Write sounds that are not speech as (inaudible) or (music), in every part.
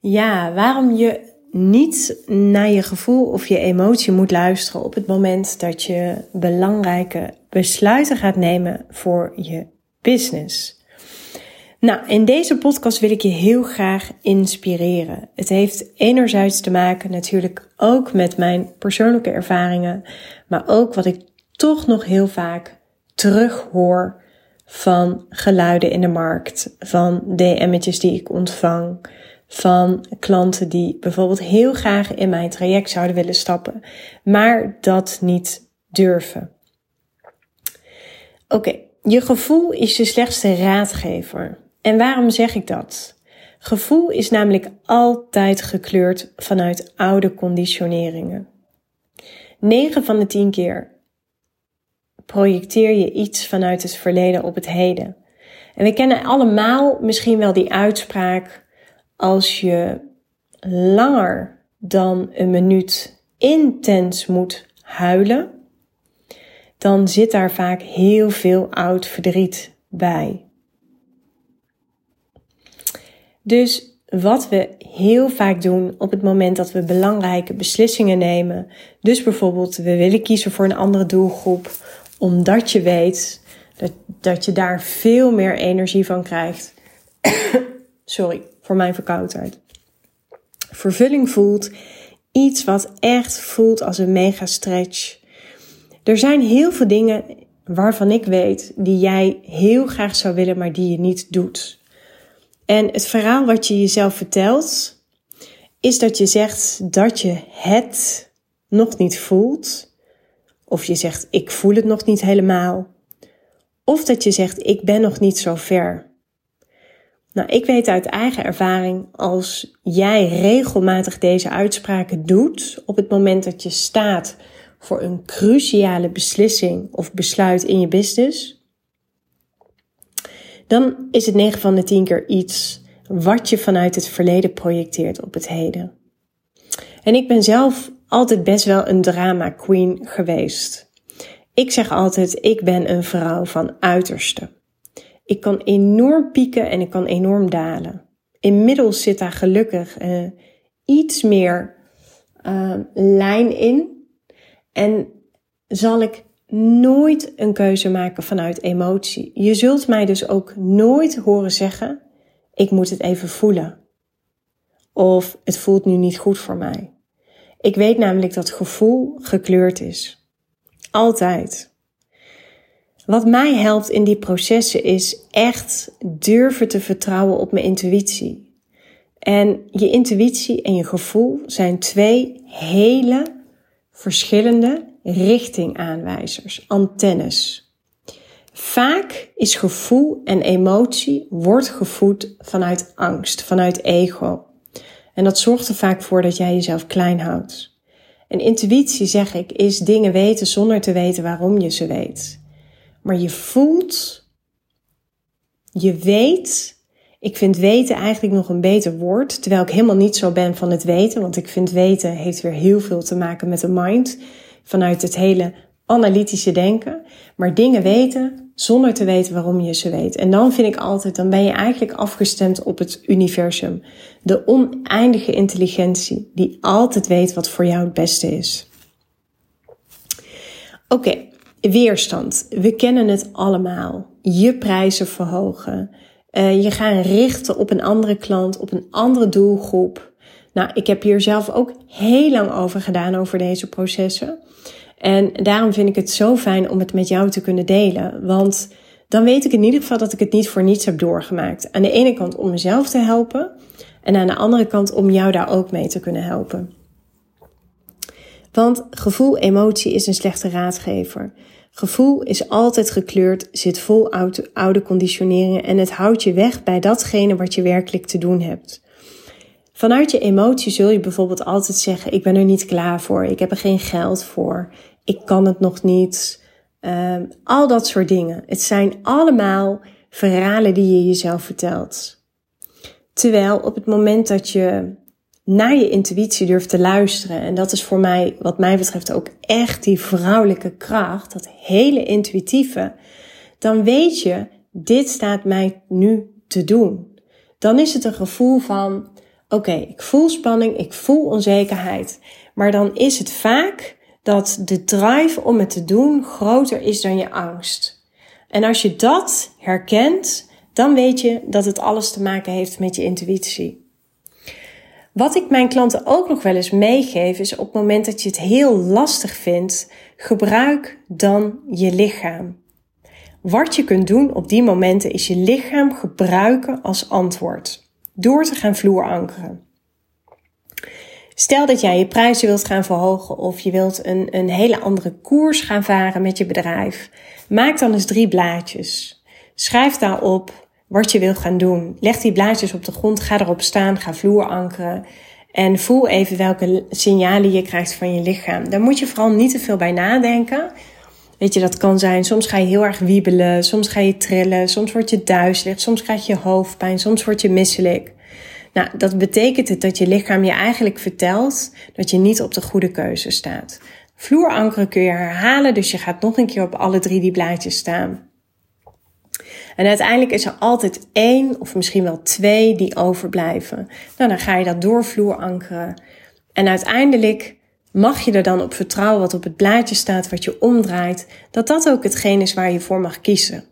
Ja, waarom je niet naar je gevoel of je emotie moet luisteren op het moment dat je belangrijke besluiten gaat nemen voor je business. Nou, in deze podcast wil ik je heel graag inspireren. Het heeft enerzijds te maken natuurlijk ook met mijn persoonlijke ervaringen, maar ook wat ik toch nog heel vaak terughoor van geluiden in de markt, van DM'tjes die ik ontvang, van klanten die bijvoorbeeld heel graag in mijn traject zouden willen stappen, maar dat niet durven. Oké, je gevoel is je slechtste raadgever. En waarom zeg ik dat? Gevoel is namelijk altijd gekleurd vanuit oude conditioneringen. 9 van de 10 keer projecteer je iets vanuit het verleden op het heden. En we kennen allemaal misschien wel die uitspraak: als je langer dan een minuut intens moet huilen, dan zit daar vaak heel veel oud verdriet bij. Dus wat we heel vaak doen op het moment dat we belangrijke beslissingen nemen, dus bijvoorbeeld we willen kiezen voor een andere doelgroep, omdat je weet dat, dat je daar veel meer energie van krijgt. (coughs) Sorry voor mijn verkoudheid. Vervulling voelt iets wat echt voelt als een mega stretch. Er zijn heel veel dingen waarvan ik weet die jij heel graag zou willen, maar die je niet doet. En het verhaal wat je jezelf vertelt, is dat je zegt dat je het nog niet voelt. Of je zegt ik voel het nog niet helemaal. Of dat je zegt ik ben nog niet zo ver. Nou, ik weet uit eigen ervaring, als jij regelmatig deze uitspraken doet, op het moment dat je staat voor een cruciale beslissing of besluit in je business, dan is het 9 van de 10 keer iets wat je vanuit het verleden projecteert op het heden. En ik ben zelf altijd best wel een drama queen geweest. Ik zeg altijd, ik ben een vrouw van uiterste. Ik kan enorm pieken en ik kan enorm dalen. Inmiddels zit daar gelukkig uh, iets meer uh, lijn in. En zal ik nooit een keuze maken vanuit emotie. Je zult mij dus ook nooit horen zeggen: ik moet het even voelen. Of het voelt nu niet goed voor mij. Ik weet namelijk dat gevoel gekleurd is. Altijd. Wat mij helpt in die processen is echt durven te vertrouwen op mijn intuïtie. En je intuïtie en je gevoel zijn twee hele verschillende richtingaanwijzers, antennes. Vaak is gevoel en emotie wordt gevoed vanuit angst, vanuit ego. En dat zorgt er vaak voor dat jij jezelf klein houdt. En intuïtie, zeg ik, is dingen weten zonder te weten waarom je ze weet. Maar je voelt, je weet. Ik vind weten eigenlijk nog een beter woord, terwijl ik helemaal niet zo ben van het weten, want ik vind weten heeft weer heel veel te maken met de mind vanuit het hele analytische denken, maar dingen weten zonder te weten waarom je ze weet. En dan vind ik altijd, dan ben je eigenlijk afgestemd op het universum. De oneindige intelligentie die altijd weet wat voor jou het beste is. Oké, weerstand. We kennen het allemaal. Je prijzen verhogen. Uh, je gaan richten op een andere klant, op een andere doelgroep. Nou, ik heb hier zelf ook heel lang over gedaan, over deze processen. En daarom vind ik het zo fijn om het met jou te kunnen delen. Want dan weet ik in ieder geval dat ik het niet voor niets heb doorgemaakt. Aan de ene kant om mezelf te helpen. En aan de andere kant om jou daar ook mee te kunnen helpen. Want gevoel, emotie is een slechte raadgever. Gevoel is altijd gekleurd, zit vol oude, conditioneringen en het houdt je weg bij datgene wat je werkelijk te doen hebt. Vanuit je emotie zul je bijvoorbeeld altijd zeggen: Ik ben er niet klaar voor, ik heb er geen geld voor, ik kan het nog niet. Um, al dat soort dingen. Het zijn allemaal verhalen die je jezelf vertelt. Terwijl op het moment dat je naar je intuïtie durft te luisteren, en dat is voor mij, wat mij betreft, ook echt die vrouwelijke kracht, dat hele intuïtieve, dan weet je, dit staat mij nu te doen. Dan is het een gevoel van, oké, ik voel spanning, ik voel onzekerheid. Maar dan is het vaak dat de drive om het te doen groter is dan je angst. En als je dat herkent, dan weet je dat het alles te maken heeft met je intuïtie. Wat ik mijn klanten ook nog wel eens meegeef, is op het moment dat je het heel lastig vindt, gebruik dan je lichaam. Wat je kunt doen op die momenten is je lichaam gebruiken als antwoord. Door te gaan vloerankeren. Stel dat jij je prijzen wilt gaan verhogen of je wilt een, een hele andere koers gaan varen met je bedrijf. Maak dan eens drie blaadjes. Schrijf daarop wat je wil gaan doen. Leg die blaadjes op de grond, ga erop staan, ga vloerankeren. En voel even welke signalen je krijgt van je lichaam. Daar moet je vooral niet te veel bij nadenken. Weet je, dat kan zijn, soms ga je heel erg wiebelen, soms ga je trillen, soms word je duizelig, soms krijg je hoofdpijn, soms word je misselijk. Nou, dat betekent het dat je lichaam je eigenlijk vertelt dat je niet op de goede keuze staat. Vloerankeren kun je herhalen, dus je gaat nog een keer op alle drie die blaadjes staan. En uiteindelijk is er altijd één of misschien wel twee die overblijven. Nou, dan ga je dat door vloerankeren. En uiteindelijk mag je er dan op vertrouwen wat op het blaadje staat, wat je omdraait, dat dat ook hetgeen is waar je voor mag kiezen.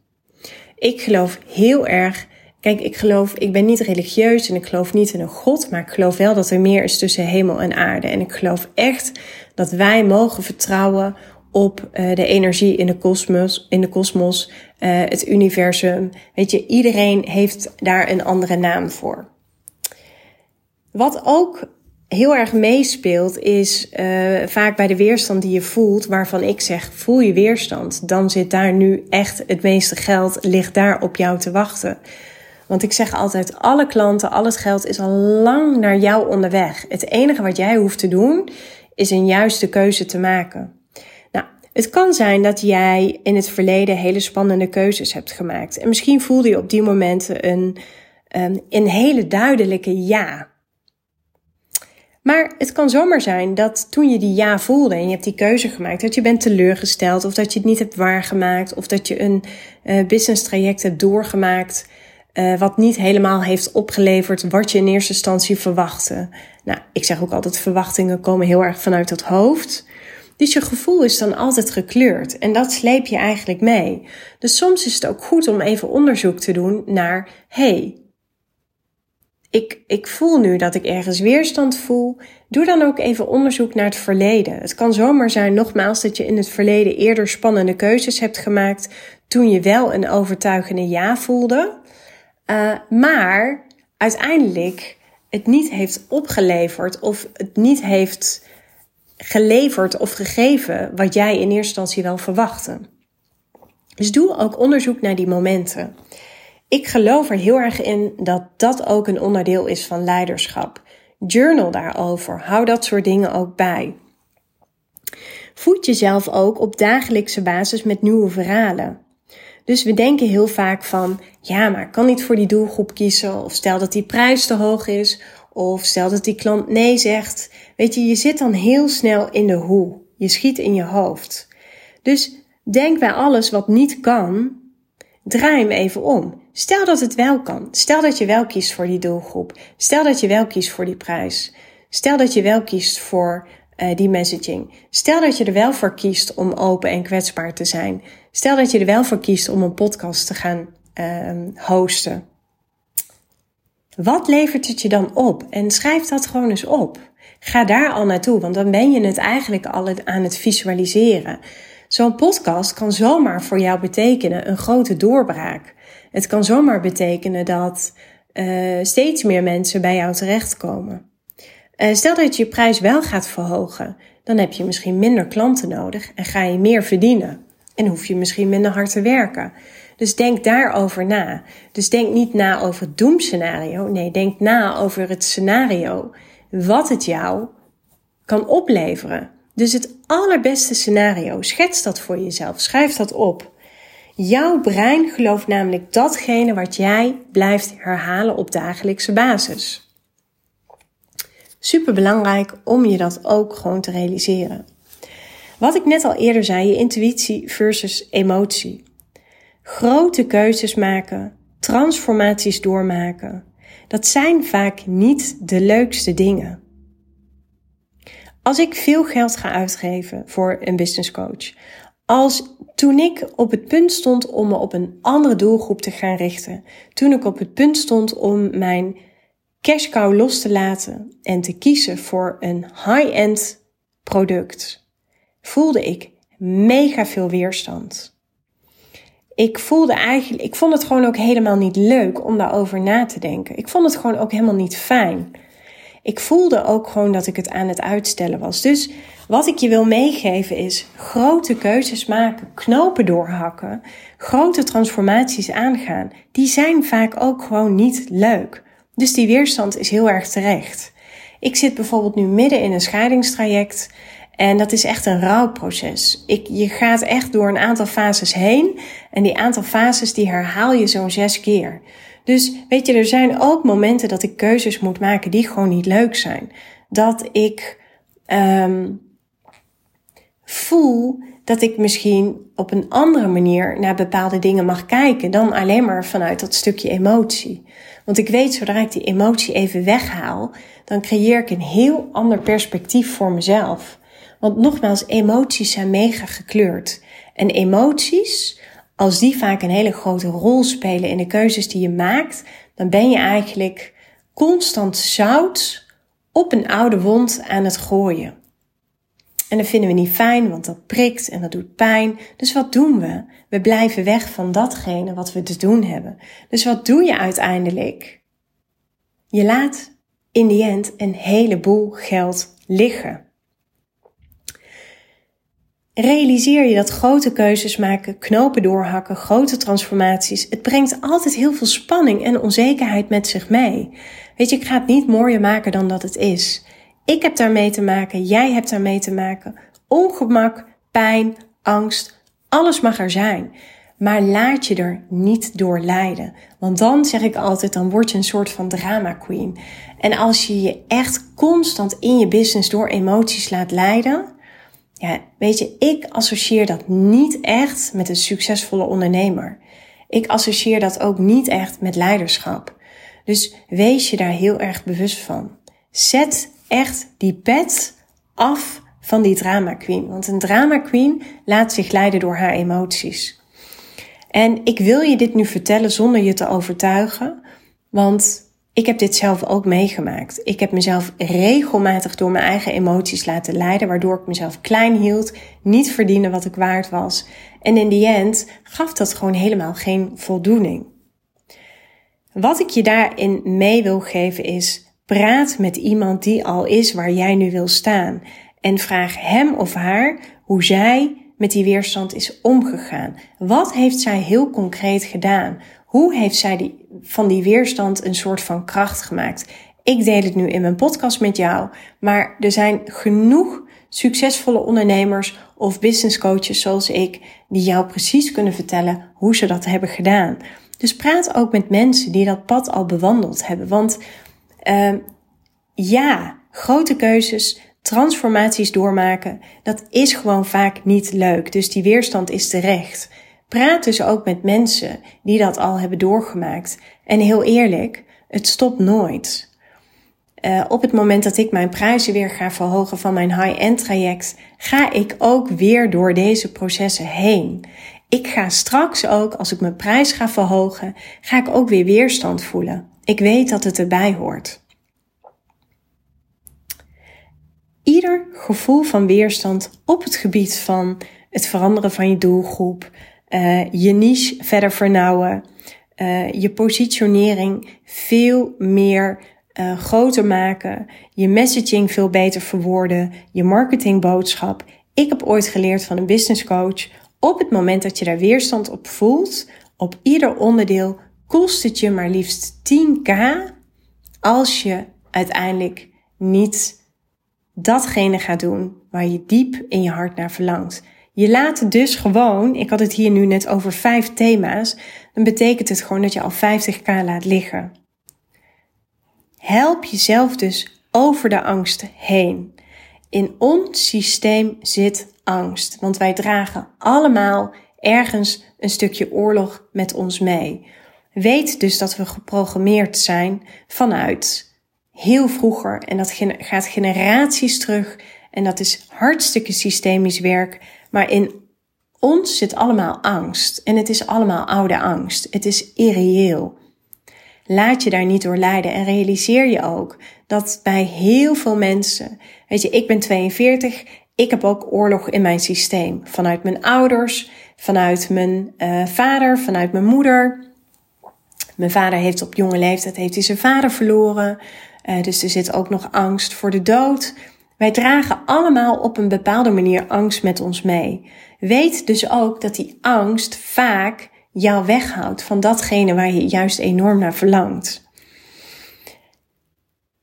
Ik geloof heel erg Kijk, ik geloof, ik ben niet religieus en ik geloof niet in een God, maar ik geloof wel dat er meer is tussen hemel en aarde. En ik geloof echt dat wij mogen vertrouwen op uh, de energie in de kosmos, in de uh, het universum. Weet je, iedereen heeft daar een andere naam voor. Wat ook heel erg meespeelt, is uh, vaak bij de weerstand die je voelt, waarvan ik zeg: voel je weerstand, dan zit daar nu echt het meeste geld, ligt daar op jou te wachten. Want ik zeg altijd, alle klanten, al het geld is al lang naar jou onderweg. Het enige wat jij hoeft te doen, is een juiste keuze te maken. Het kan zijn dat jij in het verleden hele spannende keuzes hebt gemaakt. En misschien voelde je op die momenten een, een, een hele duidelijke ja. Maar het kan zomaar zijn dat toen je die ja voelde en je hebt die keuze gemaakt, dat je bent teleurgesteld of dat je het niet hebt waargemaakt of dat je een uh, business traject hebt doorgemaakt uh, wat niet helemaal heeft opgeleverd wat je in eerste instantie verwachtte. Nou, ik zeg ook altijd, verwachtingen komen heel erg vanuit het hoofd. Dus je gevoel is dan altijd gekleurd en dat sleep je eigenlijk mee. Dus soms is het ook goed om even onderzoek te doen naar, hey, ik, ik voel nu dat ik ergens weerstand voel. Doe dan ook even onderzoek naar het verleden. Het kan zomaar zijn, nogmaals, dat je in het verleden eerder spannende keuzes hebt gemaakt toen je wel een overtuigende ja voelde. Uh, maar uiteindelijk het niet heeft opgeleverd of het niet heeft geleverd of gegeven wat jij in eerste instantie wel verwachtte. Dus doe ook onderzoek naar die momenten. Ik geloof er heel erg in dat dat ook een onderdeel is van leiderschap. Journal daarover. Hou dat soort dingen ook bij. Voed jezelf ook op dagelijkse basis met nieuwe verhalen. Dus we denken heel vaak van, ja, maar ik kan niet voor die doelgroep kiezen. Of stel dat die prijs te hoog is. Of stel dat die klant nee zegt. Weet je, je zit dan heel snel in de hoe. Je schiet in je hoofd. Dus denk bij alles wat niet kan, draai hem even om. Stel dat het wel kan. Stel dat je wel kiest voor die doelgroep. Stel dat je wel kiest voor die prijs. Stel dat je wel kiest voor uh, die messaging. Stel dat je er wel voor kiest om open en kwetsbaar te zijn. Stel dat je er wel voor kiest om een podcast te gaan uh, hosten. Wat levert het je dan op? En schrijf dat gewoon eens op. Ga daar al naartoe, want dan ben je het eigenlijk al aan het visualiseren. Zo'n podcast kan zomaar voor jou betekenen een grote doorbraak. Het kan zomaar betekenen dat uh, steeds meer mensen bij jou terechtkomen. Uh, stel dat je je prijs wel gaat verhogen, dan heb je misschien minder klanten nodig en ga je meer verdienen. En hoef je misschien minder hard te werken. Dus denk daarover na. Dus denk niet na over het doemscenario. Nee, denk na over het scenario. Wat het jou kan opleveren. Dus het allerbeste scenario. Schets dat voor jezelf. Schrijf dat op. Jouw brein gelooft namelijk datgene wat jij blijft herhalen op dagelijkse basis. Super belangrijk om je dat ook gewoon te realiseren. Wat ik net al eerder zei, je intuïtie versus emotie. Grote keuzes maken, transformaties doormaken. dat zijn vaak niet de leukste dingen. Als ik veel geld ga uitgeven voor een business coach, als toen ik op het punt stond om me op een andere doelgroep te gaan richten, toen ik op het punt stond om mijn cash cow los te laten en te kiezen voor een high-end product, voelde ik mega veel weerstand. Ik voelde eigenlijk, ik vond het gewoon ook helemaal niet leuk om daarover na te denken. Ik vond het gewoon ook helemaal niet fijn. Ik voelde ook gewoon dat ik het aan het uitstellen was. Dus wat ik je wil meegeven is grote keuzes maken, knopen doorhakken, grote transformaties aangaan. Die zijn vaak ook gewoon niet leuk. Dus die weerstand is heel erg terecht. Ik zit bijvoorbeeld nu midden in een scheidingstraject. En dat is echt een rouwproces. Ik, je gaat echt door een aantal fases heen. En die aantal fases die herhaal je zo'n zes keer. Dus weet je, er zijn ook momenten dat ik keuzes moet maken die gewoon niet leuk zijn. Dat ik um, voel dat ik misschien op een andere manier naar bepaalde dingen mag kijken dan alleen maar vanuit dat stukje emotie. Want ik weet, zodra ik die emotie even weghaal, dan creëer ik een heel ander perspectief voor mezelf. Want nogmaals, emoties zijn mega gekleurd. En emoties, als die vaak een hele grote rol spelen in de keuzes die je maakt, dan ben je eigenlijk constant zout op een oude wond aan het gooien. En dat vinden we niet fijn, want dat prikt en dat doet pijn. Dus wat doen we? We blijven weg van datgene wat we te doen hebben. Dus wat doe je uiteindelijk? Je laat in die end een heleboel geld liggen. Realiseer je dat grote keuzes maken, knopen doorhakken, grote transformaties, het brengt altijd heel veel spanning en onzekerheid met zich mee. Weet je, ik ga het niet mooier maken dan dat het is. Ik heb daarmee te maken, jij hebt daarmee te maken. Ongemak, pijn, angst, alles mag er zijn. Maar laat je er niet door leiden. Want dan zeg ik altijd, dan word je een soort van drama queen. En als je je echt constant in je business door emoties laat leiden, ja, weet je, ik associeer dat niet echt met een succesvolle ondernemer. Ik associeer dat ook niet echt met leiderschap. Dus wees je daar heel erg bewust van. Zet echt die pet af van die drama queen. Want een drama queen laat zich leiden door haar emoties. En ik wil je dit nu vertellen zonder je te overtuigen, want ik heb dit zelf ook meegemaakt. Ik heb mezelf regelmatig door mijn eigen emoties laten leiden, waardoor ik mezelf klein hield, niet verdiende wat ik waard was. En in die end gaf dat gewoon helemaal geen voldoening. Wat ik je daarin mee wil geven is, Praat met iemand die al is waar jij nu wil staan. En vraag hem of haar hoe zij met die weerstand is omgegaan. Wat heeft zij heel concreet gedaan? Hoe heeft zij die, van die weerstand een soort van kracht gemaakt? Ik deel het nu in mijn podcast met jou, maar er zijn genoeg succesvolle ondernemers of business coaches zoals ik die jou precies kunnen vertellen hoe ze dat hebben gedaan. Dus praat ook met mensen die dat pad al bewandeld hebben, want uh, ja, grote keuzes, transformaties doormaken, dat is gewoon vaak niet leuk. Dus die weerstand is terecht. Praat dus ook met mensen die dat al hebben doorgemaakt. En heel eerlijk, het stopt nooit. Uh, op het moment dat ik mijn prijzen weer ga verhogen van mijn high-end traject, ga ik ook weer door deze processen heen. Ik ga straks ook, als ik mijn prijs ga verhogen, ga ik ook weer weerstand voelen. Ik weet dat het erbij hoort. Ieder gevoel van weerstand op het gebied van het veranderen van je doelgroep, uh, je niche verder vernauwen, uh, je positionering veel meer uh, groter maken, je messaging veel beter verwoorden, je marketingboodschap. Ik heb ooit geleerd van een business coach, op het moment dat je daar weerstand op voelt, op ieder onderdeel kost het je maar liefst 10k als je uiteindelijk niet datgene gaat doen waar je diep in je hart naar verlangt. Je laat dus gewoon, ik had het hier nu net over vijf thema's, dan betekent het gewoon dat je al 50k laat liggen. Help jezelf dus over de angst heen. In ons systeem zit angst, want wij dragen allemaal ergens een stukje oorlog met ons mee. Weet dus dat we geprogrammeerd zijn vanuit heel vroeger. En dat gaat generaties terug. En dat is hartstikke systemisch werk. Maar in ons zit allemaal angst. En het is allemaal oude angst. Het is irreëel. Laat je daar niet door leiden. En realiseer je ook dat bij heel veel mensen. Weet je, ik ben 42. Ik heb ook oorlog in mijn systeem. Vanuit mijn ouders, vanuit mijn uh, vader, vanuit mijn moeder. Mijn vader heeft op jonge leeftijd heeft hij zijn vader verloren. Uh, dus er zit ook nog angst voor de dood. Wij dragen allemaal op een bepaalde manier angst met ons mee. Weet dus ook dat die angst vaak jou weghoudt van datgene waar je juist enorm naar verlangt.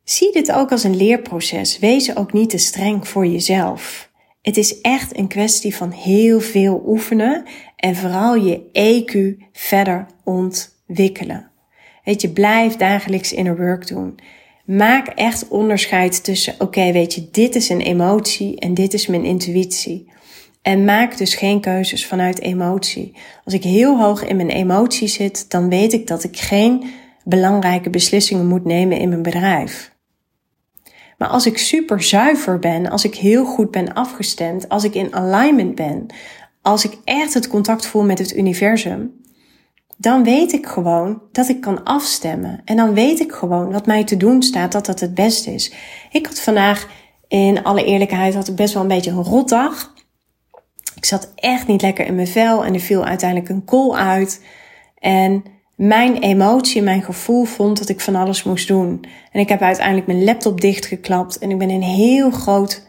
Zie dit ook als een leerproces. Wees ook niet te streng voor jezelf. Het is echt een kwestie van heel veel oefenen en vooral je EQ verder ontwikkelen. Weet je, blijf dagelijks inner work doen. Maak echt onderscheid tussen, oké, weet je, dit is een emotie en dit is mijn intuïtie. En maak dus geen keuzes vanuit emotie. Als ik heel hoog in mijn emotie zit, dan weet ik dat ik geen belangrijke beslissingen moet nemen in mijn bedrijf. Maar als ik super zuiver ben, als ik heel goed ben afgestemd, als ik in alignment ben, als ik echt het contact voel met het universum, dan weet ik gewoon dat ik kan afstemmen. En dan weet ik gewoon wat mij te doen staat, dat dat het beste is. Ik had vandaag, in alle eerlijkheid, had ik best wel een beetje een rotdag. Ik zat echt niet lekker in mijn vel en er viel uiteindelijk een kool uit. En mijn emotie, mijn gevoel vond dat ik van alles moest doen. En ik heb uiteindelijk mijn laptop dichtgeklapt en ik ben een heel groot,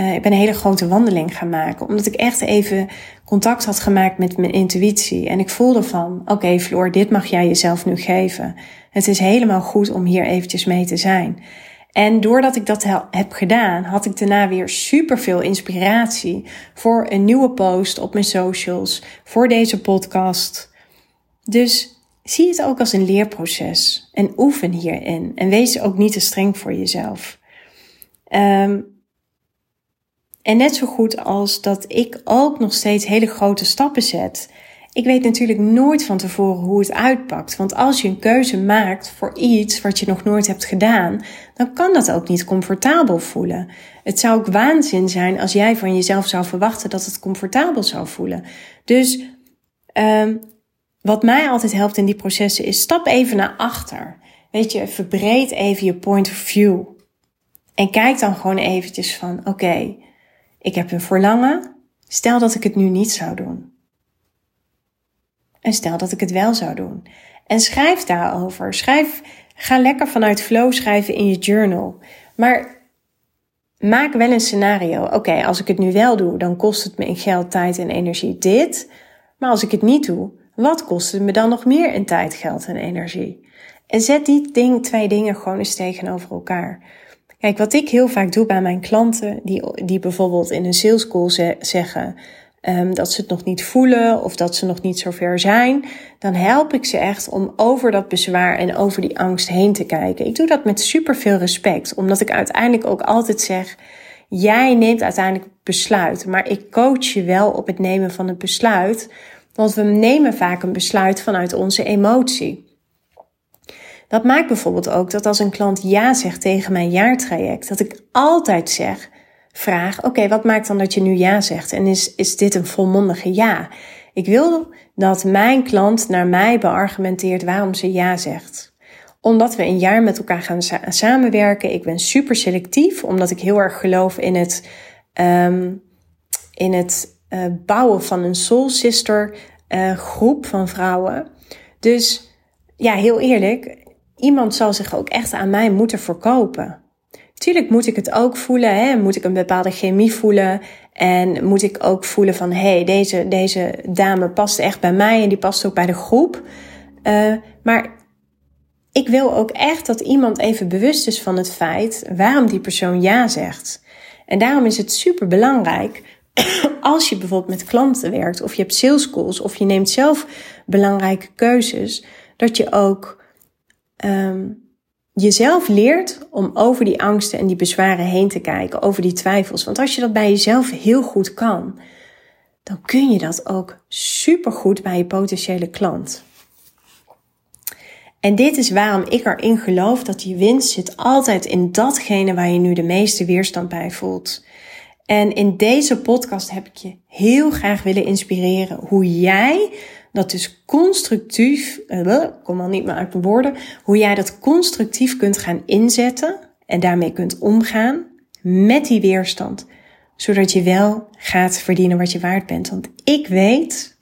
uh, ik ben een hele grote wandeling gaan maken. Omdat ik echt even contact had gemaakt met mijn intuïtie. En ik voelde van, oké okay, Floor, dit mag jij jezelf nu geven. Het is helemaal goed om hier eventjes mee te zijn. En doordat ik dat heb gedaan, had ik daarna weer super veel inspiratie voor een nieuwe post op mijn socials, voor deze podcast. Dus zie het ook als een leerproces en oefen hierin. En wees ook niet te streng voor jezelf. Um, en net zo goed als dat ik ook nog steeds hele grote stappen zet. Ik weet natuurlijk nooit van tevoren hoe het uitpakt. Want als je een keuze maakt voor iets wat je nog nooit hebt gedaan, dan kan dat ook niet comfortabel voelen. Het zou ook waanzin zijn als jij van jezelf zou verwachten dat het comfortabel zou voelen. Dus um, wat mij altijd helpt in die processen is stap even naar achter. Weet je, verbreed even je point of view. En kijk dan gewoon eventjes van, oké, ik heb een verlangen. Stel dat ik het nu niet zou doen. En stel dat ik het wel zou doen. En schrijf daarover. Schrijf, ga lekker vanuit flow schrijven in je journal. Maar maak wel een scenario. Oké, als ik het nu wel doe, dan kost het me in geld, tijd en energie dit. Maar als ik het niet doe, wat kost het me dan nog meer in tijd, geld en energie? En zet die ding, twee dingen gewoon eens tegenover elkaar. Kijk, wat ik heel vaak doe bij mijn klanten, die, die bijvoorbeeld in een sales call zeggen um, dat ze het nog niet voelen of dat ze nog niet zo ver zijn, dan help ik ze echt om over dat bezwaar en over die angst heen te kijken. Ik doe dat met super veel respect, omdat ik uiteindelijk ook altijd zeg: jij neemt uiteindelijk besluit, maar ik coach je wel op het nemen van het besluit want we nemen vaak een besluit vanuit onze emotie. Dat maakt bijvoorbeeld ook dat als een klant ja zegt tegen mijn jaartraject, dat ik altijd zeg, vraag, oké, wat maakt dan dat je nu ja zegt? En is, is dit een volmondige ja? Ik wil dat mijn klant naar mij beargumenteert waarom ze ja zegt. Omdat we een jaar met elkaar gaan samenwerken. Ik ben super selectief, omdat ik heel erg geloof in het, um, in het uh, bouwen van een soul sister uh, groep van vrouwen. Dus ja, heel eerlijk, iemand zal zich ook echt aan mij moeten verkopen. Tuurlijk moet ik het ook voelen, hè? moet ik een bepaalde chemie voelen. En moet ik ook voelen van, hé, hey, deze, deze dame past echt bij mij en die past ook bij de groep. Uh, maar ik wil ook echt dat iemand even bewust is van het feit waarom die persoon ja zegt. En daarom is het super belangrijk (clears throat) als je bijvoorbeeld met klanten werkt, of je hebt sales calls, of je neemt zelf belangrijke keuzes, dat je ook um, jezelf leert om over die angsten en die bezwaren heen te kijken, over die twijfels. Want als je dat bij jezelf heel goed kan, dan kun je dat ook supergoed bij je potentiële klant. En dit is waarom ik erin geloof dat die winst zit altijd in datgene waar je nu de meeste weerstand bij voelt. En in deze podcast heb ik je heel graag willen inspireren hoe jij dat dus constructief, uh, kom al niet meer uit mijn woorden, hoe jij dat constructief kunt gaan inzetten en daarmee kunt omgaan met die weerstand, zodat je wel gaat verdienen wat je waard bent. Want ik weet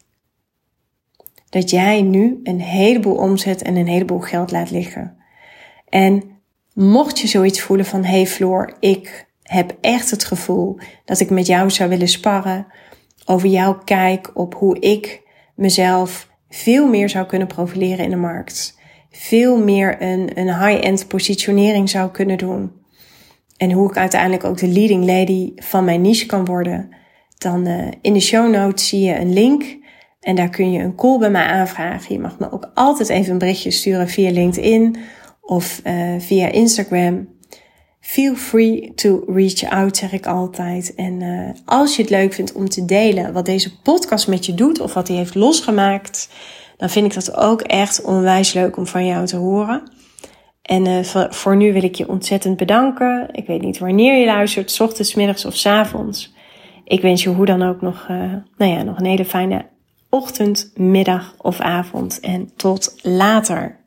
dat jij nu een heleboel omzet en een heleboel geld laat liggen. En mocht je zoiets voelen van, hey Floor, ik heb echt het gevoel dat ik met jou zou willen sparren over jouw kijk op hoe ik mezelf veel meer zou kunnen profileren in de markt. Veel meer een, een high-end positionering zou kunnen doen. En hoe ik uiteindelijk ook de leading lady van mijn niche kan worden. Dan uh, in de show notes zie je een link. En daar kun je een call bij mij aanvragen. Je mag me ook altijd even een berichtje sturen via LinkedIn of uh, via Instagram. Feel free to reach out, zeg ik altijd. En uh, als je het leuk vindt om te delen wat deze podcast met je doet of wat hij heeft losgemaakt, dan vind ik dat ook echt onwijs leuk om van jou te horen. En uh, voor, nu wil ik je ontzettend bedanken. Ik weet niet wanneer je luistert, s ochtends, middags of s avonds. Ik wens je hoe dan ook nog, uh, nou ja, nog een hele fijne ochtend, middag of avond. En tot later.